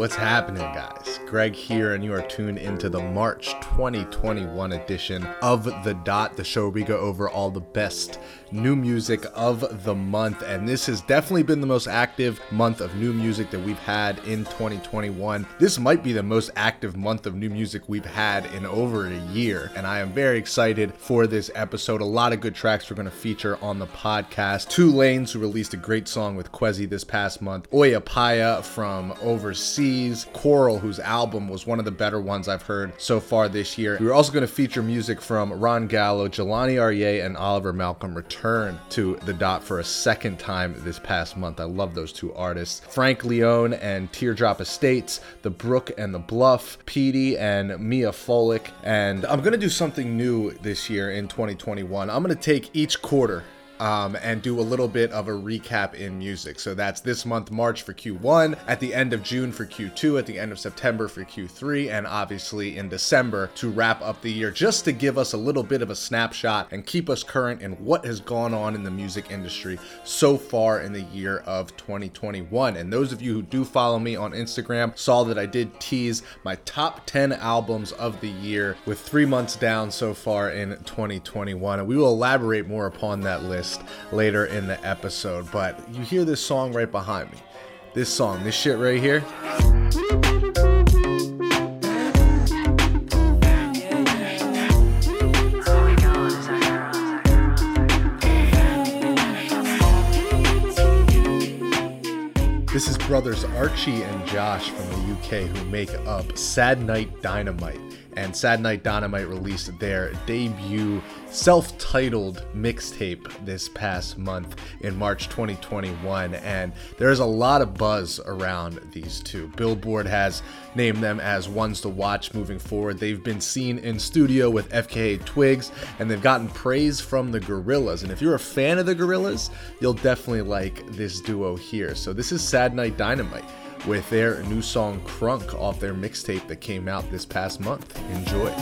What's happening, guys? Greg here, and you are tuned into the March 2021 edition of The Dot, the show where we go over all the best new music of the month. And this has definitely been the most active month of new music that we've had in 2021. This might be the most active month of new music we've had in over a year. And I am very excited for this episode. A lot of good tracks we're going to feature on the podcast. Two Lanes, who released a great song with Quezzy this past month. Oya Paya from overseas. Coral, whose album was one of the better ones I've heard so far this year. We're also going to feature music from Ron Gallo, Jelani Aryeh, and Oliver Malcolm return to the dot for a second time this past month. I love those two artists. Frank Leone and Teardrop Estates, The Brook and the Bluff, Petey and Mia Folick. And I'm going to do something new this year in 2021. I'm going to take each quarter um, and do a little bit of a recap in music. So that's this month, March for Q1, at the end of June for Q2, at the end of September for Q3, and obviously in December to wrap up the year, just to give us a little bit of a snapshot and keep us current in what has gone on in the music industry so far in the year of 2021. And those of you who do follow me on Instagram saw that I did tease my top 10 albums of the year with three months down so far in 2021. And we will elaborate more upon that list later in the episode. But you hear this song right behind me. This song, this shit right here. This is brothers Archie and Josh from the UK who make up Sad Night Dynamite. And Sad Night Dynamite released their debut self titled mixtape this past month in March 2021. And there's a lot of buzz around these two. Billboard has named them as ones to watch moving forward. They've been seen in studio with FKA Twigs and they've gotten praise from the Gorillaz. And if you're a fan of the Gorillaz, you'll definitely like this duo here. So this is Sad Night Dynamite with their new song Crunk off their mixtape that came out this past month. Enjoy.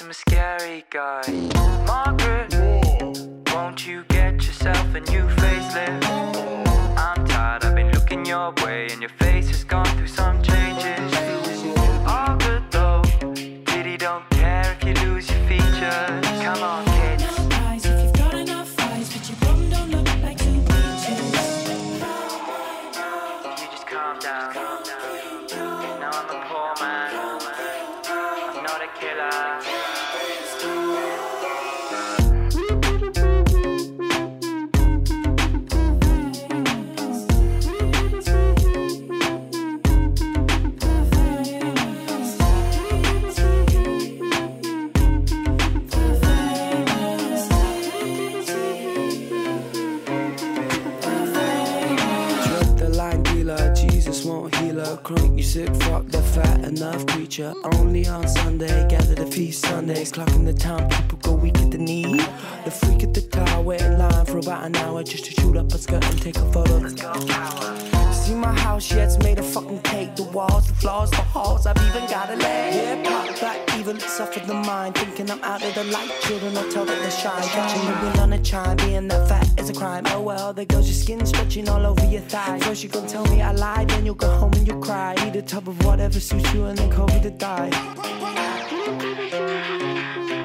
I'm a scary guy. Margaret, won't you yourself a new facelift? I'm tired, I've been looking your way, and your face has gone through some changes. Creature. Only on Sunday, gather the feast Sundays. Clock in the town, people go weak at the knee. The freak at the tower, wait in line for about an hour just to shoot up a skirt and take a photo. See my house, yeah, it's made of fucking cake. The walls, the floors, the halls, I've even got a leg. Yeah, pop back, even suffer the mind. Thinking I'm out of the light, children are told that they're shy. Catching the wind on a chime, being that fat is a crime. Oh well, there goes your skin stretching all over your thigh. First you gon' tell me I lied, then you'll go home and you'll cry. Eat a tub of whatever suits you and then COVID to die.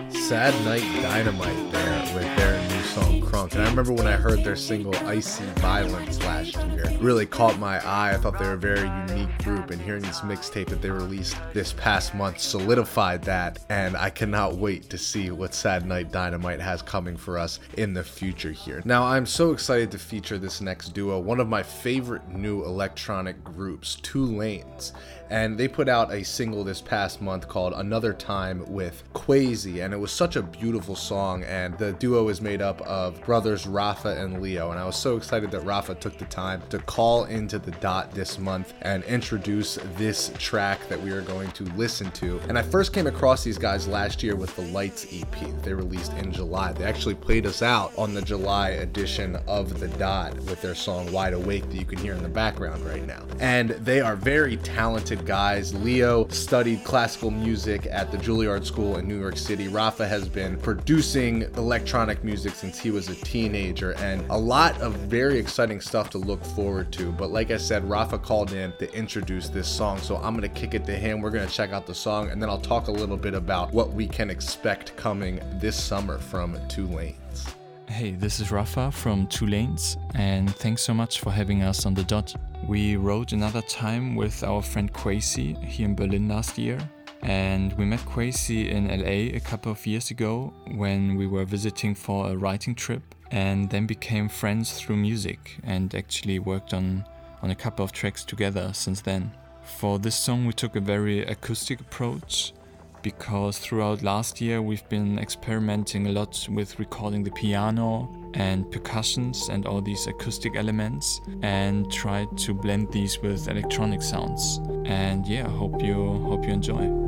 Sad Night Dynamite there with their song Crunk. And I remember when I heard their single Icy Violence last year, really caught my eye. I thought they were a very unique group, and hearing this mixtape that they released this past month solidified that. And I cannot wait to see what Sad Night Dynamite has coming for us in the future here. Now, I'm so excited to feature this next duo, one of my favorite new electronic groups, Two Lanes. And they put out a single this past month called Another Time with Quasi, and it was such a beautiful song. And the duo is made up of brothers Rafa and Leo, and I was so excited that Rafa took the time to call into the dot this month and introduce this track that we are going to listen to. And I first came across these guys last year with the Lights EP that they released in July. They actually played us out on the July edition of the dot with their song Wide Awake that you can hear in the background right now. And they are very talented guys. Leo studied classical music at the Juilliard School in New York City. Rafa has been producing electronic music since he was a teenager, and a lot of very exciting stuff to look forward to. But like I said, Rafa called in to introduce this song, so I'm gonna kick it to him. We're gonna check out the song, and then I'll talk a little bit about what we can expect coming this summer from Two Lanes. Hey, this is Rafa from Two Lanes, and thanks so much for having us on the dot. We wrote another time with our friend Quasi here in Berlin last year, and we met Quasi in LA a couple of years ago when we were visiting for a writing trip, and then became friends through music and actually worked on, on a couple of tracks together since then. For this song, we took a very acoustic approach because throughout last year we've been experimenting a lot with recording the piano and percussions and all these acoustic elements and tried to blend these with electronic sounds. And yeah, hope you hope you enjoy.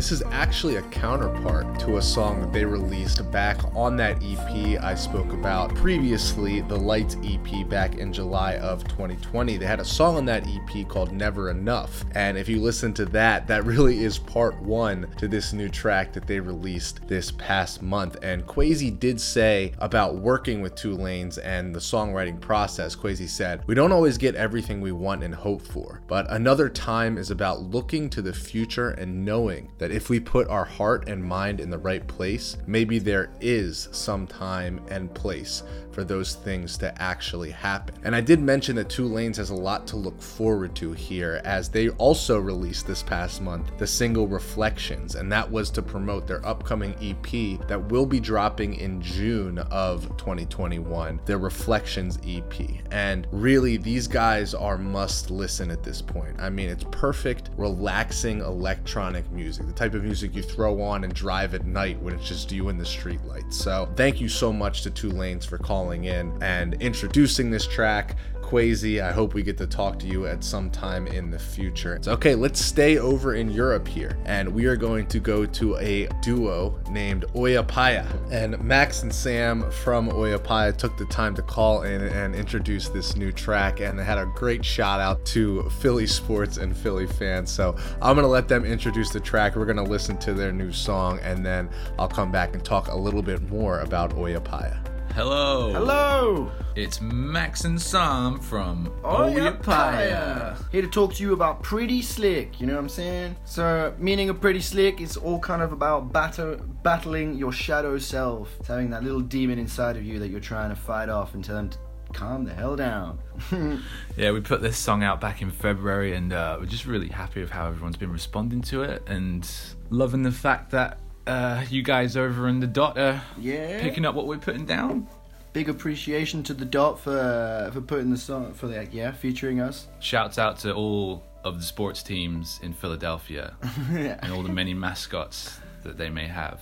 This is actually a counterpart to a song that they released back on that EP I spoke about previously, the Lights EP back in July of 2020. They had a song on that EP called Never Enough. And if you listen to that, that really is part one to this new track that they released this past month. And Quasi did say about working with Two Lanes and the songwriting process, Quasi said, We don't always get everything we want and hope for, but another time is about looking to the future and knowing that if we put our heart and mind the right place, maybe there is some time and place for those things to actually happen. And I did mention that Two Lanes has a lot to look forward to here as they also released this past month the single Reflections, and that was to promote their upcoming EP that will be dropping in June of 2021, their Reflections EP. And really, these guys are must listen at this point. I mean, it's perfect, relaxing electronic music, the type of music you throw on and drive at night when it's just you in the streetlights. So, thank you so much to Two Lanes for calling in and introducing this track. Quasi, I hope we get to talk to you at some time in the future. So, okay, let's stay over in Europe here, and we are going to go to a duo named Oyapaya. And Max and Sam from Oyapaya took the time to call in and introduce this new track, and they had a great shout out to Philly sports and Philly fans. So, I'm gonna let them introduce the track. We're gonna listen to their new song, and then I'll come back and talk a little bit more about Oyapaya. Hello. Hello! It's Max and Sam from Oyapaya! Oyapaya. Here to talk to you about Pretty Slick, you know what I'm saying? So, meaning of Pretty Slick is all kind of about batter, battling your shadow self. It's having that little demon inside of you that you're trying to fight off and tell them to calm the hell down. Yeah, we put this song out back in February, and uh, we're just really happy with how everyone's been responding to it, and loving the fact that uh, you guys over in the dot are Yeah. picking up what we're putting down. Big appreciation to the Dot for for putting the song for that yeah featuring us. Shouts out to all of the sports teams in Philadelphia and all the many mascots that they may have,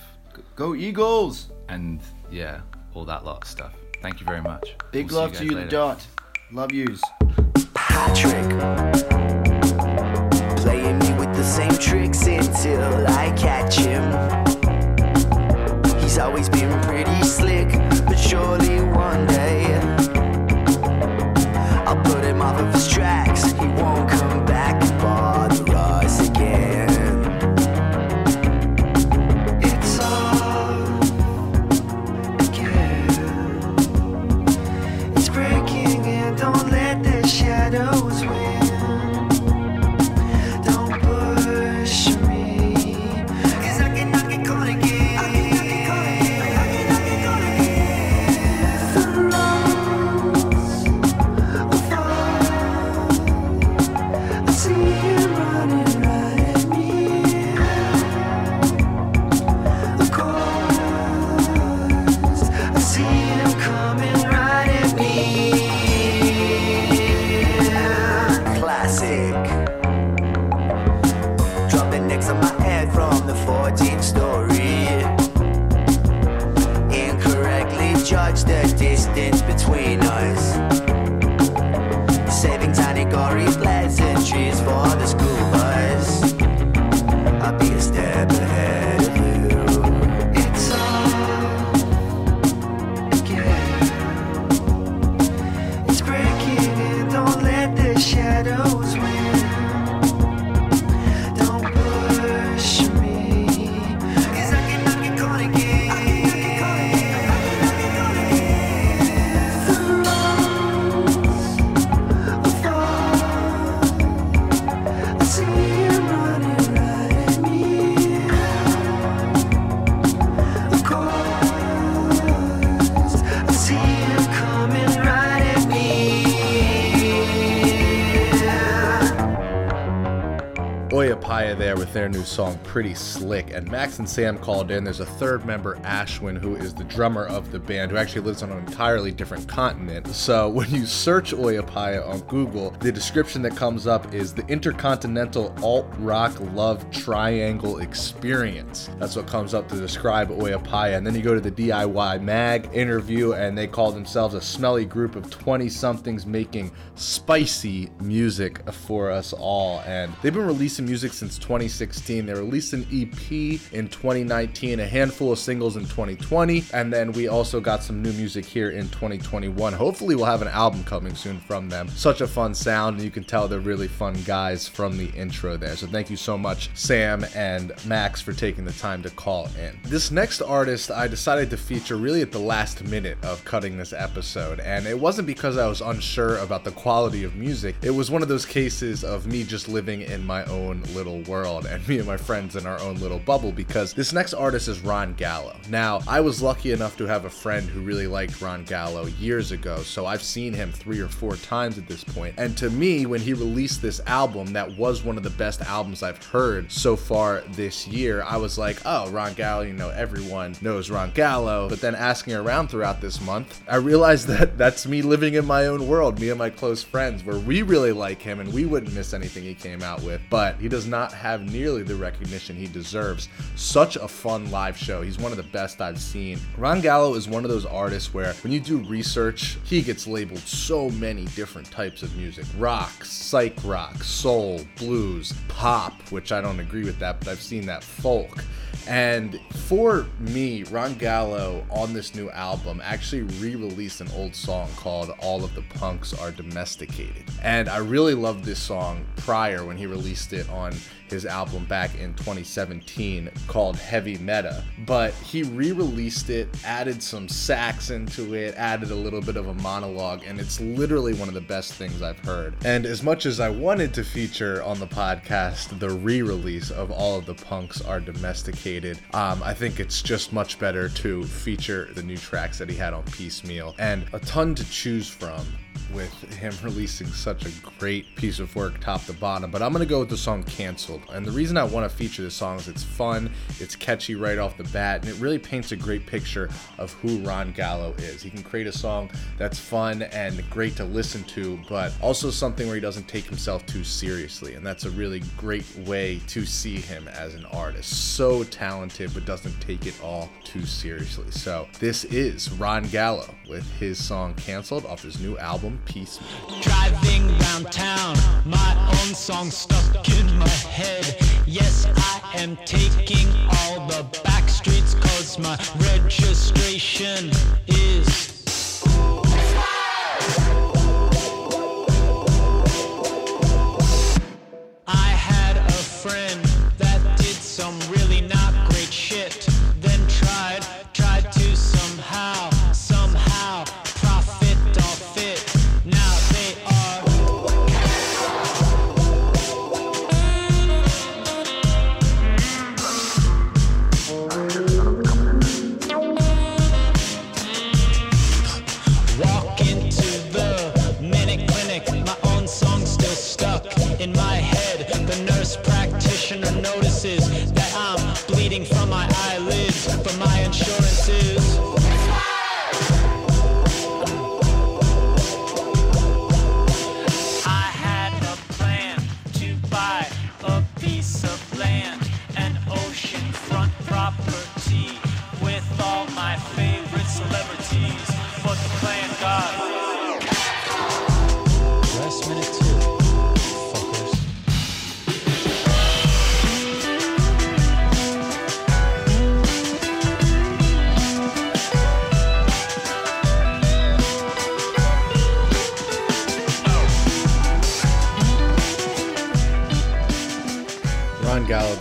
Go Eagles! and yeah, all that lot of stuff. Thank you very much. Big We'll see love to guys you, the. Dot. Love yous. Patrick. Playing me with the same tricks until I catch him. Always been pretty slick, but surely one day I'll put him off of his tracks. He won't come their new song Pretty Slick. And Max and Sam called in. There's a third member, Ashwin, who is the drummer of the band, who actually lives on an entirely different continent. So when you search Oyapaya on Google, the description that comes up is the Intercontinental Alt Rock Love Triangle Experience. That's what comes up to describe Oyapaya. And then you go to the DIY Mag interview, and they call themselves a smelly group of 20 somethings making spicy music for us all. And they've been releasing music since 2016. They released an EP in 2019, a handful of singles in 2020, and then we also got some new music here in 2021. Hopefully, we'll have an album coming soon from them. Such a fun sound, and you can tell they're really fun guys from the intro there. So, thank you so much, Sam and Max, for taking the time to call in. This next artist I decided to feature really at the last minute of cutting this episode, and it wasn't because I was unsure about the quality of music. It was one of those cases of me just living in my own little world and me and my friends in our own little bubble because this next artist is Ron Gallo. Now, I was lucky enough to have a friend who really liked Ron Gallo years ago, so I've seen him three or four times at this point. And to me, when he released this album, that was one of the best albums I've heard so far this year. I was like, oh, Ron Gallo, you know, everyone knows Ron Gallo. But then asking around throughout this month, I realized that that's me living in my own world, me and my close friends, where we really like him and we wouldn't miss anything he came out with. But he does not have nearly the recognition he deserves. Such a fun live show. He's one of the best I've seen. Ron Gallo is one of those artists where when you do research, he gets labeled so many different types of music rock, psych rock, soul, blues, pop, which I don't agree with that, but I've seen that folk. And for me, Ron Gallo on this new album actually re released an old song called All of the Punks Are Domesticated. And I really loved this song prior when he released it on his album back in 2017 called Heavy Meta. But he re released it, added some sax into it, added a little bit of a monologue, and it's literally one of the best things I've heard. And as much as I wanted to feature on the podcast the re release of All of the Punks Are Domesticated, um, I think it's just much better to feature the new tracks that he had on Piecemeal and a ton to choose from with him releasing such a great piece of work top to bottom. But I'm gonna go with the song Cancelled. And the reason I want to feature this song is it's fun, it's catchy right off the bat, and it really paints a great picture of who Ron Gallo is. He can create a song that's fun and great to listen to, but also something where he doesn't take himself too seriously. And that's a really great way to see him as an artist. So talented, but doesn't take it all too seriously. So this is Ron Gallo with his song Cancelled off his new album Peace. Driving round town, my own song stuck in my head. Yes, I am taking all the back streets cause my registration is.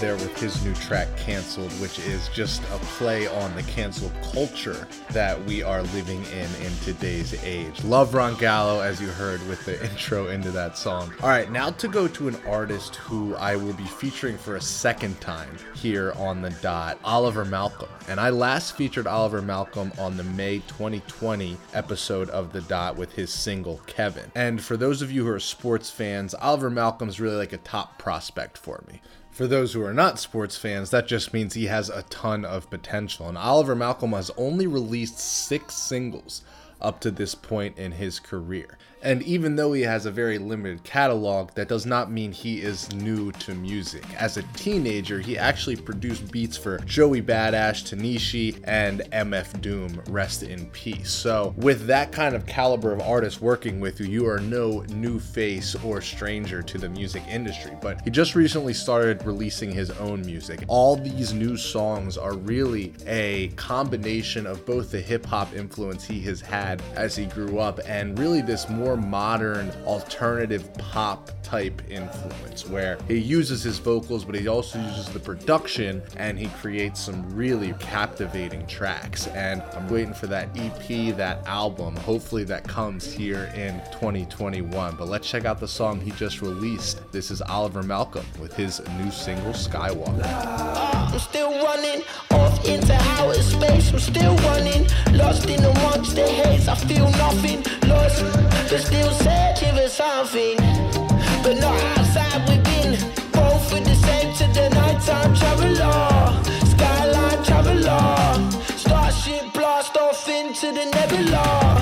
There with his new track Cancelled, which is just a play on the cancel culture that we are living in in today's age. Love Ron Gallo, as you heard with the intro into that song. All right, now to go to an artist who I will be featuring for a second time here on the dot, Oliver Malcolm. And I last featured Oliver Malcolm on the May 2020 episode of the dot with his single Kevin. And for those of you who are sports fans, Oliver Malcolm's really like a top prospect for me. For those who are not sports fans, that just means he has a ton of potential. And Oliver Malcolm has only released six singles up to this point in his career. And even though he has a very limited catalog, that does not mean he is new to music. As a teenager, he actually produced beats for Joey Badass, Tinashe, and MF Doom, rest in peace. So, with that kind of caliber of artist working with you, you are no new face or stranger to the music industry. But he just recently started releasing his own music. All these new songs are really a combination of both the hip hop influence he has had as he grew up and really this more more modern alternative pop type influence where he uses his vocals but he also uses the production and he creates some really captivating tracks. And i'm waiting for that ep that album. Hopefully that comes here in 2021 but let's check out the song he just released. This is oliver malcolm with his new single skywalker ah. I'm still running off into outer space. I'm still running, lost in amongst the haze. I feel nothing, lost, but still searching for something. But not outside within. Both with the same to the nighttime traveler. Skyline traveler. Starship blast off into the nebula.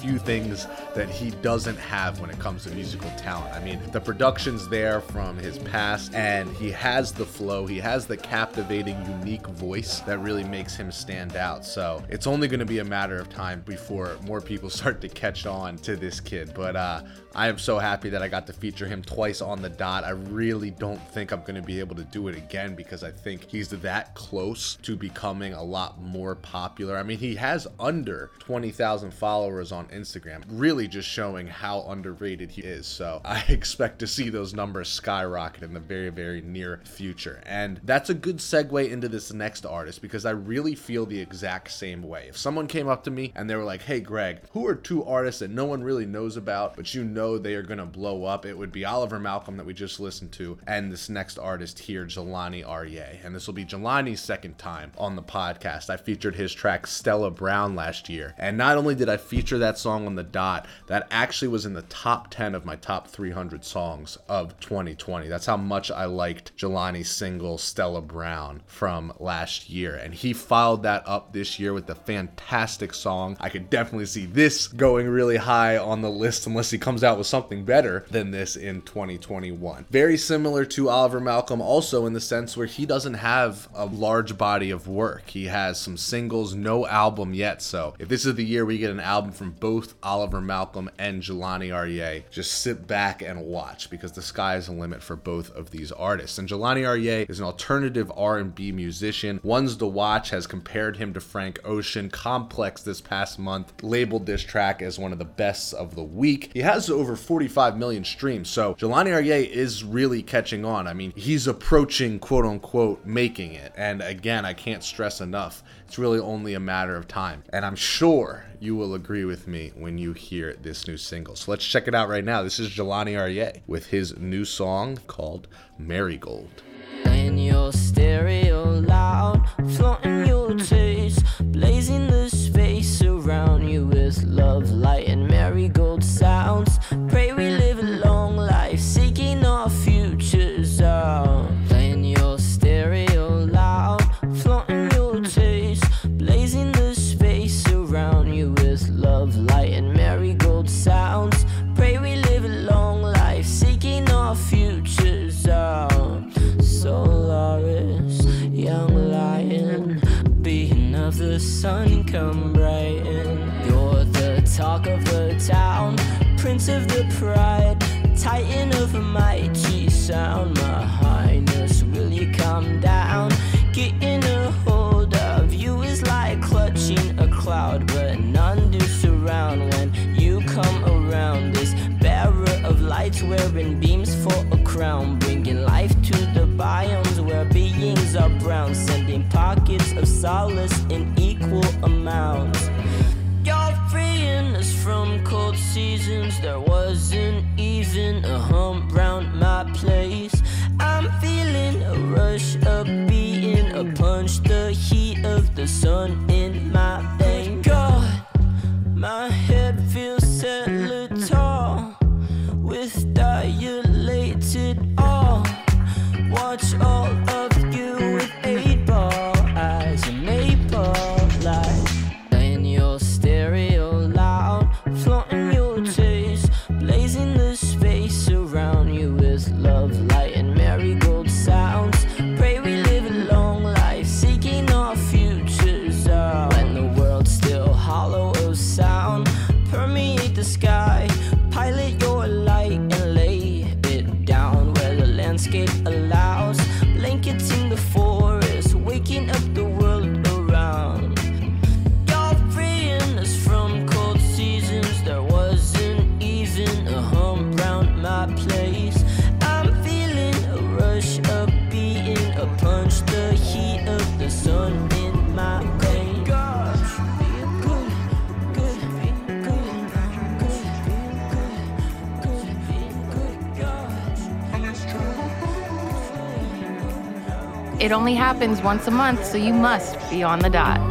Few things that he doesn't have when it comes to musical talent. I mean, the production's there from his past, and he has the flow, he has the captivating, unique voice that really makes him stand out. So it's only going to be a matter of time before more people start to catch on to this kid. But uh, I am so happy that I got to feature him twice on the dot. I really don't think I'm going to be able to do it again because I think he's that close to becoming a lot more popular. I mean, he has under 20,000 followers on Instagram, really just showing how underrated he is. So I expect to see those numbers skyrocket in the very, very near future. And that's a good segue into this next artist because I really feel the exact same way. If someone came up to me and they were like, hey, Greg, who are two artists that no one really knows about, but you know they are going to blow up, it would be Oliver Malcolm that we just listened to and this next artist here, Jelani Aryeh. And this will be Jelani's second time on the podcast. I featured his track Stella Brown last year. And not only did I feature that song on the dot, that actually was in the top 10 of my top 300 songs of 2020. That's how much I liked Jelani's single Stella Brown from last year. And he followed that up this year with the fantastic song. I could definitely see this going really high on the list unless he comes out with something better than this in 2021. Very similar to Oliver Malcolm, also in the sense where he doesn't have a large body of work. He has some singles, no album yet. So if this is the year we get an album from both Oliver Malcolm and Jelani Aryeh, just sit back and watch because the sky is the limit for both of these artists. And Jelani Aryeh is an alternative R&B musician. Ones to Watch has compared him to Frank Ocean. Complex this past month labeled this track as one of the best of the week. He has over 45 million streams, so Jelani Aryeh is really catching on. I mean, he's approaching quote unquote making it. And again, I can't stress enough, it's really only a matter of time. And I'm sure you will agree with me when you hear this new single. So let's check it out right now. This is Jelani Aryeh with his new song called Marigold. Your stereo loud, flaunting your taste, blazing the space around you with love, light, and marigold sun come brighten. You're the talk of the town, prince of the pride, titan of a mighty sound. My highness, will you come down? Getting a hold of you is like clutching a cloud, but none do surround when you come around. This bearer of lights wearing beams for a crown, bringing life to the biomes where beings are brown, sending pockets of solace in seasons. There wasn't even a hump round my place. I'm feeling a rush of being a punch, the heat of the sun in my veins. God, my head feels tall with dilated awe. Watch all It only happens once a month, so you must be on the dot.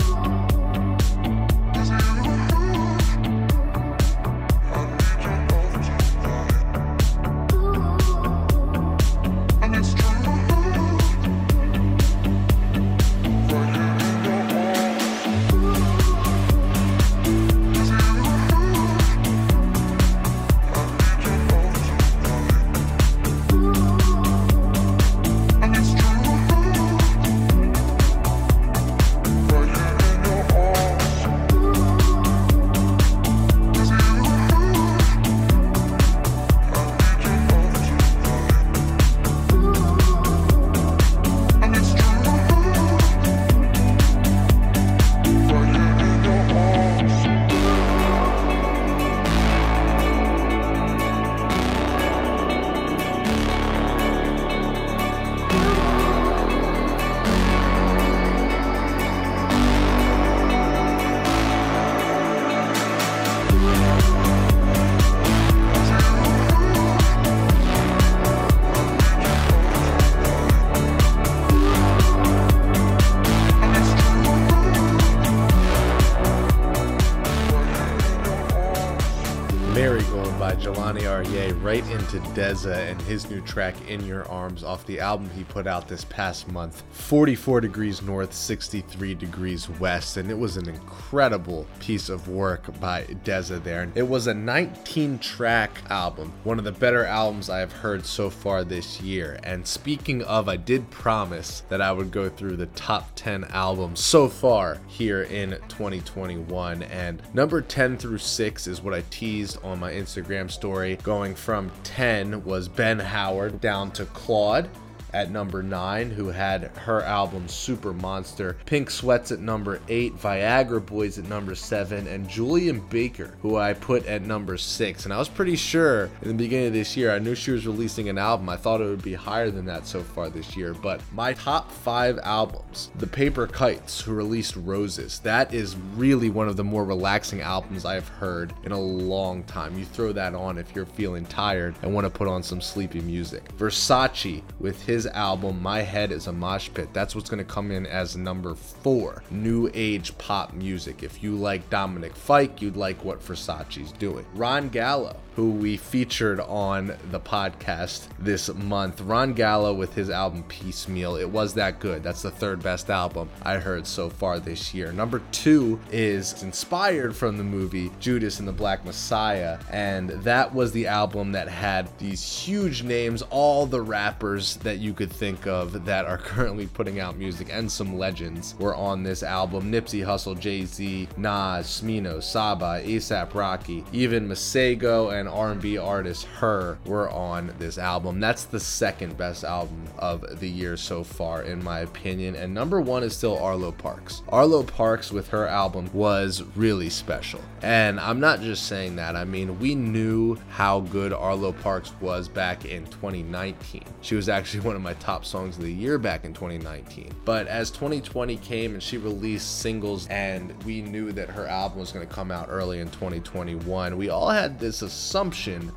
Aryeh right into Deza and his new track In Your Arms off the album he put out this past month 44 degrees north 63 degrees west. And it was an incredible piece of work by Deza there. It was a 19 track album one of the better albums I have heard so far this year. And speaking of I did promise that I would go through the top 10 albums so far here in 2021 and number 10 through 6 is what I teased on my Instagram story. Going from 10 was Ben Howard down to Claude at number 9, who had her album Super Monster. Pink Sweats at number 8, Viagra Boys at number 7, and Julien Baker, who I put at number 6. And I was pretty sure in the beginning of this year, I knew she was releasing an album. I thought it would be higher than that so far this year. But my top 5 albums The Paper Kites, who released Roses, that is really one of the more relaxing albums I've heard in a long time. You throw that on if you're feeling tired and want to put on some sleepy music. Verzache with his album My Head is a Mosh Pit. That's what's going to come in as number four. New age pop music. If you like Dominic Fike, you'd like what Verzache's doing. Ron Gallo, who we featured on the podcast this month. Ron Gallo with his album Piecemeal. It was that good. That's the third best album I heard so far this year. Number two is inspired from the movie Judas and the Black Messiah, and that was the album that had these huge names, all the rappers that you could think of that are currently putting out music, and some legends were on this album. Nipsey Hussle, Jay Z, Nas, Smino, Saba, ASAP Rocky, even Masego, and and R&B artist H.E.R. were on this album. That's the second best album of the year so far, in my opinion. And number one is still Arlo Parks. Arlo Parks with her album was really special. And I'm not just saying that. I mean, we knew how good Arlo Parks was back in 2019. She was actually one of my top songs of the year back in 2019. But as 2020 came and she released singles, and we knew that her album was going to come out early in 2021, we all had this assumption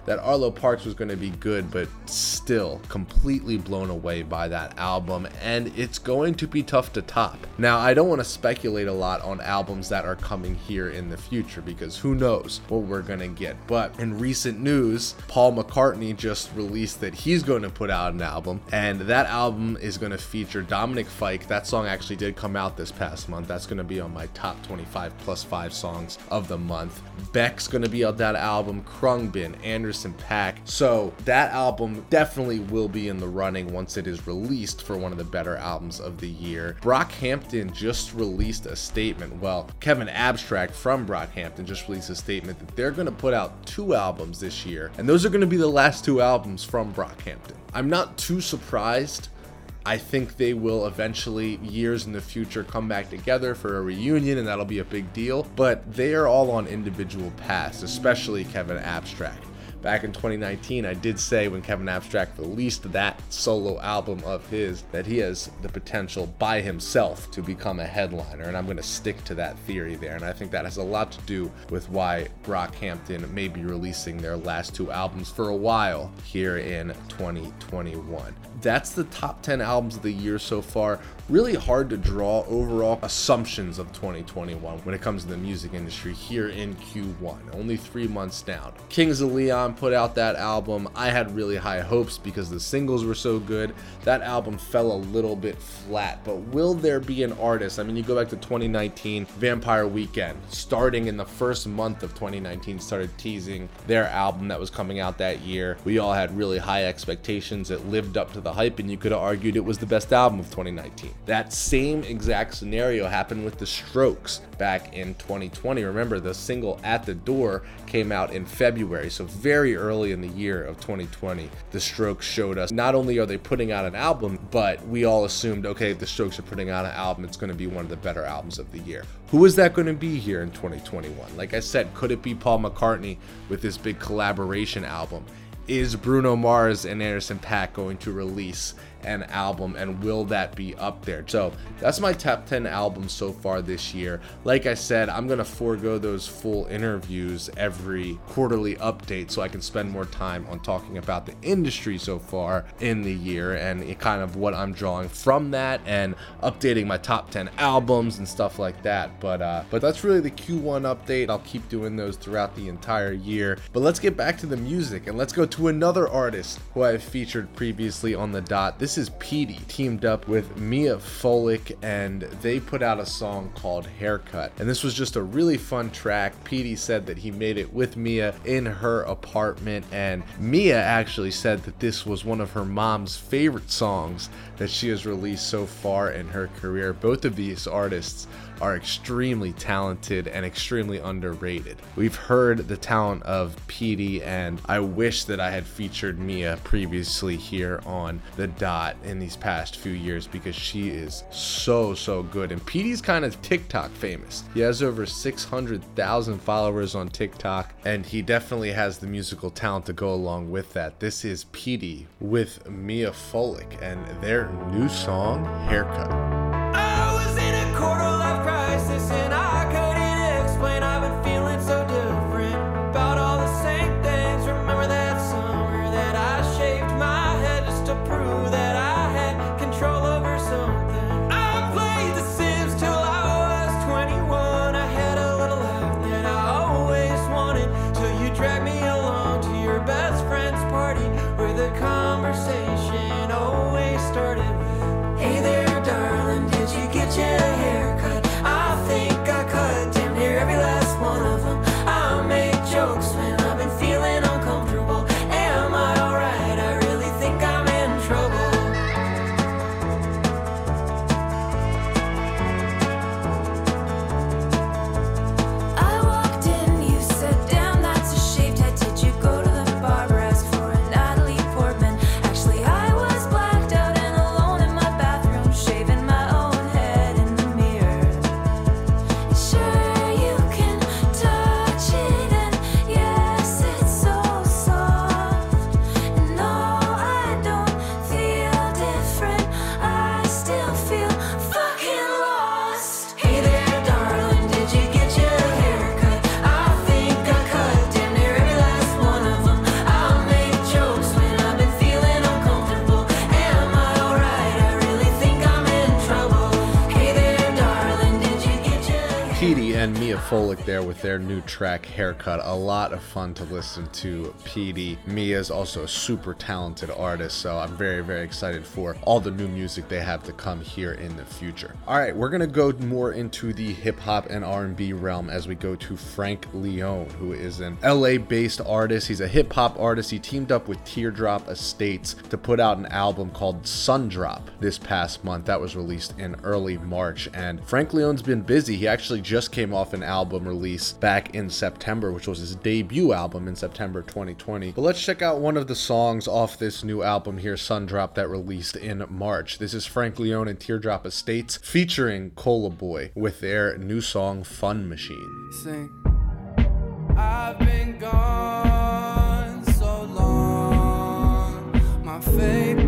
that Arlo Parks was going to be good, but still completely blown away by that album. And it's going to be tough to top. Now, I don't want to speculate a lot on albums that are coming here in the future because who knows what we're going to get. But in recent news, Paul McCartney just released that he's going to put out an album, and that album is going to feature Dominic Fike. That song actually did come out this past month. That's going to be on my top 25 plus 5 songs of the month. Beck's going to be on that album, Khruangbin, Anderson .Paak. So that album definitely will be in the running once it is released for one of the better albums of the year. Brockhampton just released a statement. Well, Kevin Abstract from Brockhampton just released a statement that they're going to put out two albums this year, and those are going to be the last two albums from Brockhampton. I'm not too surprised. I think they will eventually, years in the future, come back together for a reunion, and that'll be a big deal. But they are all on individual paths, especially Kevin Abstract back in 2019, I did say when Kevin Abstract released that solo album of his that he has the potential by himself to become a headliner, and I'm going to stick to that theory there. And I think that has a lot to do with why Brockhampton may be releasing their last two albums for a while here in 2021. That's the top 10 albums of the year so far. Really hard to draw overall assumptions of 2021 when it comes to the music industry here in Q1, only three months down. Kings of Leon put out that album. I had really high hopes because the singles were so good. That album fell a little bit flat, but will there be an artist? I mean, you go back to 2019, Vampire Weekend, starting in the first month of 2019, started teasing their album that was coming out that year. We all had really high expectations. It lived up to the hype, and you could have argued it was the best album of 2019. That same exact scenario happened with The Strokes back in 2020. Remember, the single At the Door came out in February, so very early in the year of 2020. The Strokes showed us not only are they putting out an album, but we all assumed, okay, The Strokes are putting out an album, it's going to be one of the better albums of the year. Who is that going to be here in 2021? Like I said, could it be Paul McCartney with this big collaboration album? Is Bruno Mars and Anderson .Paak going to release an album and will that be up there? So that's my top 10 albums so far this year. Like I said, I'm going to forego those full interviews every quarterly update so I can spend more time on talking about the industry so far in the year and kind of what I'm drawing from that and updating my top 10 albums and stuff like that. But uh but that's really the Q1 update. I'll keep doing those throughout the entire year. But let's get back to the music and let's go to another artist who I've featured previously on the dot. This is Petey teamed up with Mia Folick and they put out a song called Haircut. And this was just a really fun track. Petey said that he made it with Mia in her apartment and Mia actually said that this was one of her mom's favorite songs that she has released so far in her career. Both of these artists are extremely talented and extremely underrated. We've heard the talent of Petey, and I wish that I had featured Mia previously here on the dot in these past few years because she is so, so good. And Petey's kind of TikTok famous. He has over 600,000 followers on TikTok, and he definitely has the musical talent to go along with that. This is Petey with Mia Folick and their new song, Haircut. There with their new track Haircut. A lot of fun to listen to Petey Mia is also a super talented artist, so I'm very, very excited for all the new music they have to come here in the future. All right, we're gonna go more into the hip hop and R&B realm as we go to Frank Leone, who is an LA-based artist. He's a hip hop artist. He teamed up with Teardrop Estates to put out an album called Sundrop this past month. That was released in early March, and Frank Leone's been busy. He actually just came off an album release back in September, which was his debut album in September 2020. But let's check out one of the songs off this new album here, Sundrop, that released in March. This is Frank Leone and Teardrop Estates featuring Cola Boy with their new song Fun Machine. Sing. I've been gone so long. My faith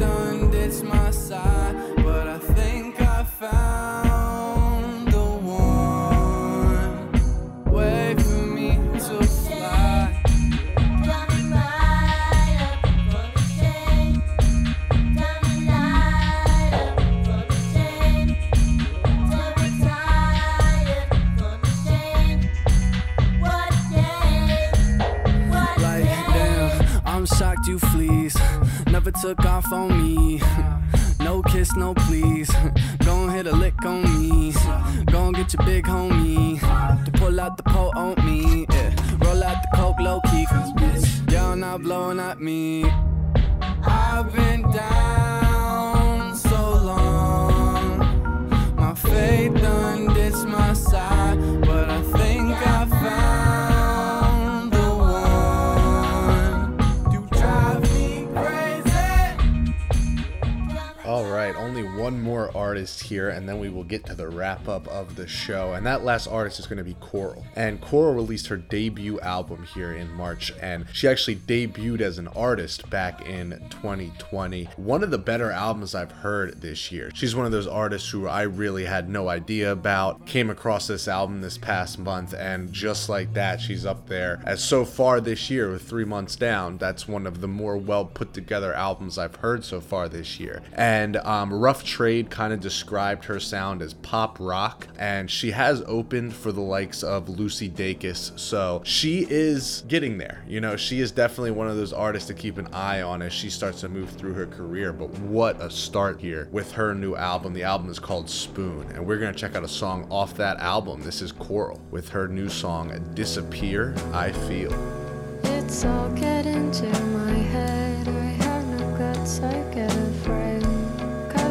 Never took off on me. No kiss, no please. Gon' hit a lick on me. Gon' get your big homie. To pull out the pole on me. Yeah. Roll out the coke low key. Cause y'all not blowing at me. I've been down so long. My faith done ditched my side, but I think All right, only one more artist here, and then we will get to the wrap up of the show. And that last artist is going to be Coral. And Coral released her debut album here in March, and she actually debuted as an artist back in 2020. One of the better albums I've heard this year. She's one of those artists who I really had no idea about. Came across this album this past month, and just like that, she's up there. As so far this year, with three months down, that's one of the more well put together albums I've heard so far this year. And um, Rough Trade kind of described her sound as pop rock, and she has opened for the likes of Lucy Dacus, so she is getting there. You know, she is definitely one of those artists to keep an eye on as she starts to move through her career. But what a start here with her new album. The album is called Spoon, and we're gonna check out a song off that album. This is Coral with her new song Disappear, I Feel. It's all getting to my head. I have no guts, I get afraid.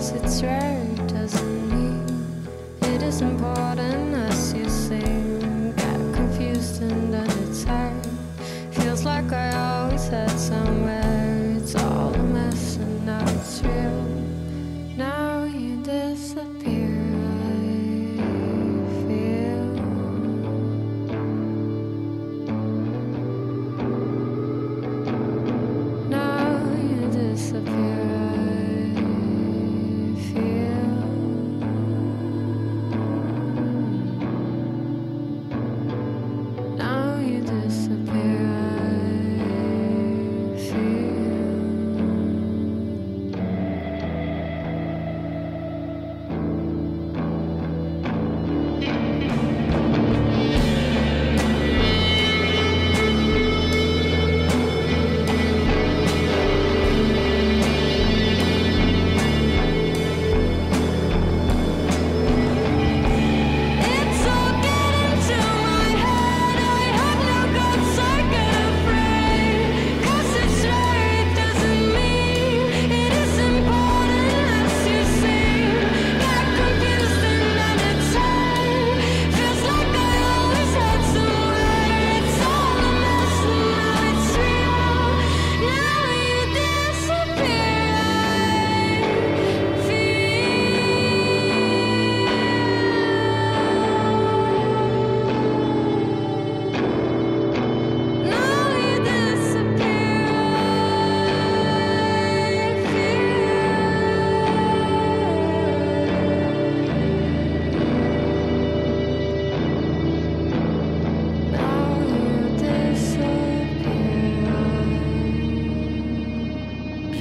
It's rare, doesn't mean it is important as you seem. Get confused and then it's hard. Feels like I always had somewhere. It's all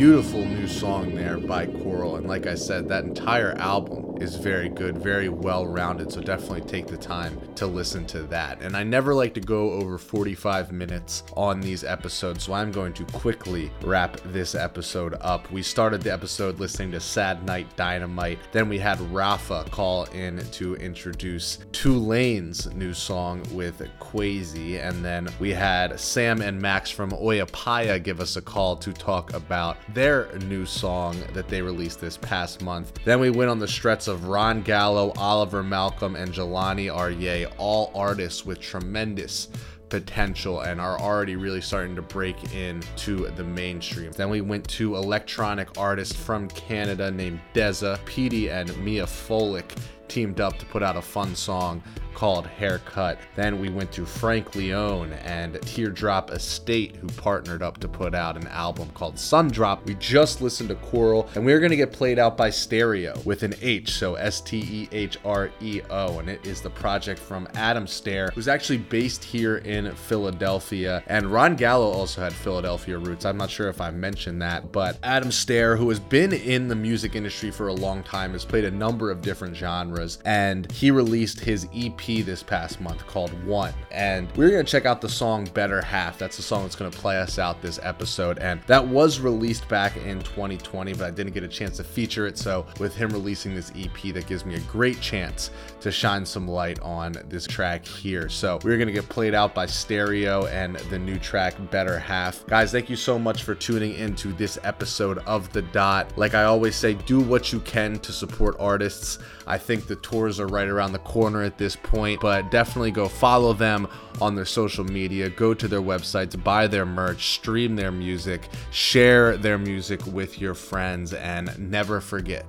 Beautiful new song there by Coral. And like I said, that entire album is very good, very well rounded. So definitely take the time to listen to that. And I never like to go over 45 minutes on these episodes, so I'm going to quickly wrap this episode up. We started the episode listening to Sad Night Dynamite. Then we had Rafa call in to introduce Tulane's new song with Quasi. And then we had Sam and Max from Oyapaya give us a call to talk about their new song that they released this past month. Then we went on the stretch of Ron Gallo, Oliver Malcolm, and Jelani Aryeh, all artists with tremendous potential and are already really starting to break into the mainstream. Then we went to electronic artist from Canada named Deza, Petey, and Mia Folick teamed up to put out a fun song called Haircut. Then we went to Frank Leone and Teardrop Estate, who partnered up to put out an album called Sundrop. We just listened to Coral, and we are going to get played out by Stereo with an H, so S T E H R E O, and it is the project from Adam Stair, who's actually based here in Philadelphia. And Ron Gallo also had Philadelphia roots. I'm not sure if I mentioned that, but Adam Stair, who has been in the music industry for a long time, has played a number of different genres, and he released his EP this past month called One. And we're going to check out the song Better Half. That's the song that's going to play us out this episode. And that was released back in 2020, but I didn't get a chance to feature it. So with him releasing this EP, that gives me a great chance to shine some light on this track here. So we're going to get played out by Stereo and the new track Better Half. Guys, thank you so much for tuning into this episode of The Dot. Like I always say, do what you can to support artists. I think the tours are right around the corner at this point, but definitely go follow them on their social media, go to their websites, buy their merch, stream their music, share their music with your friends, and never forget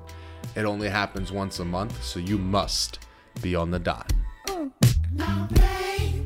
it only happens once a month, so you must be on the dot. Oh. Can't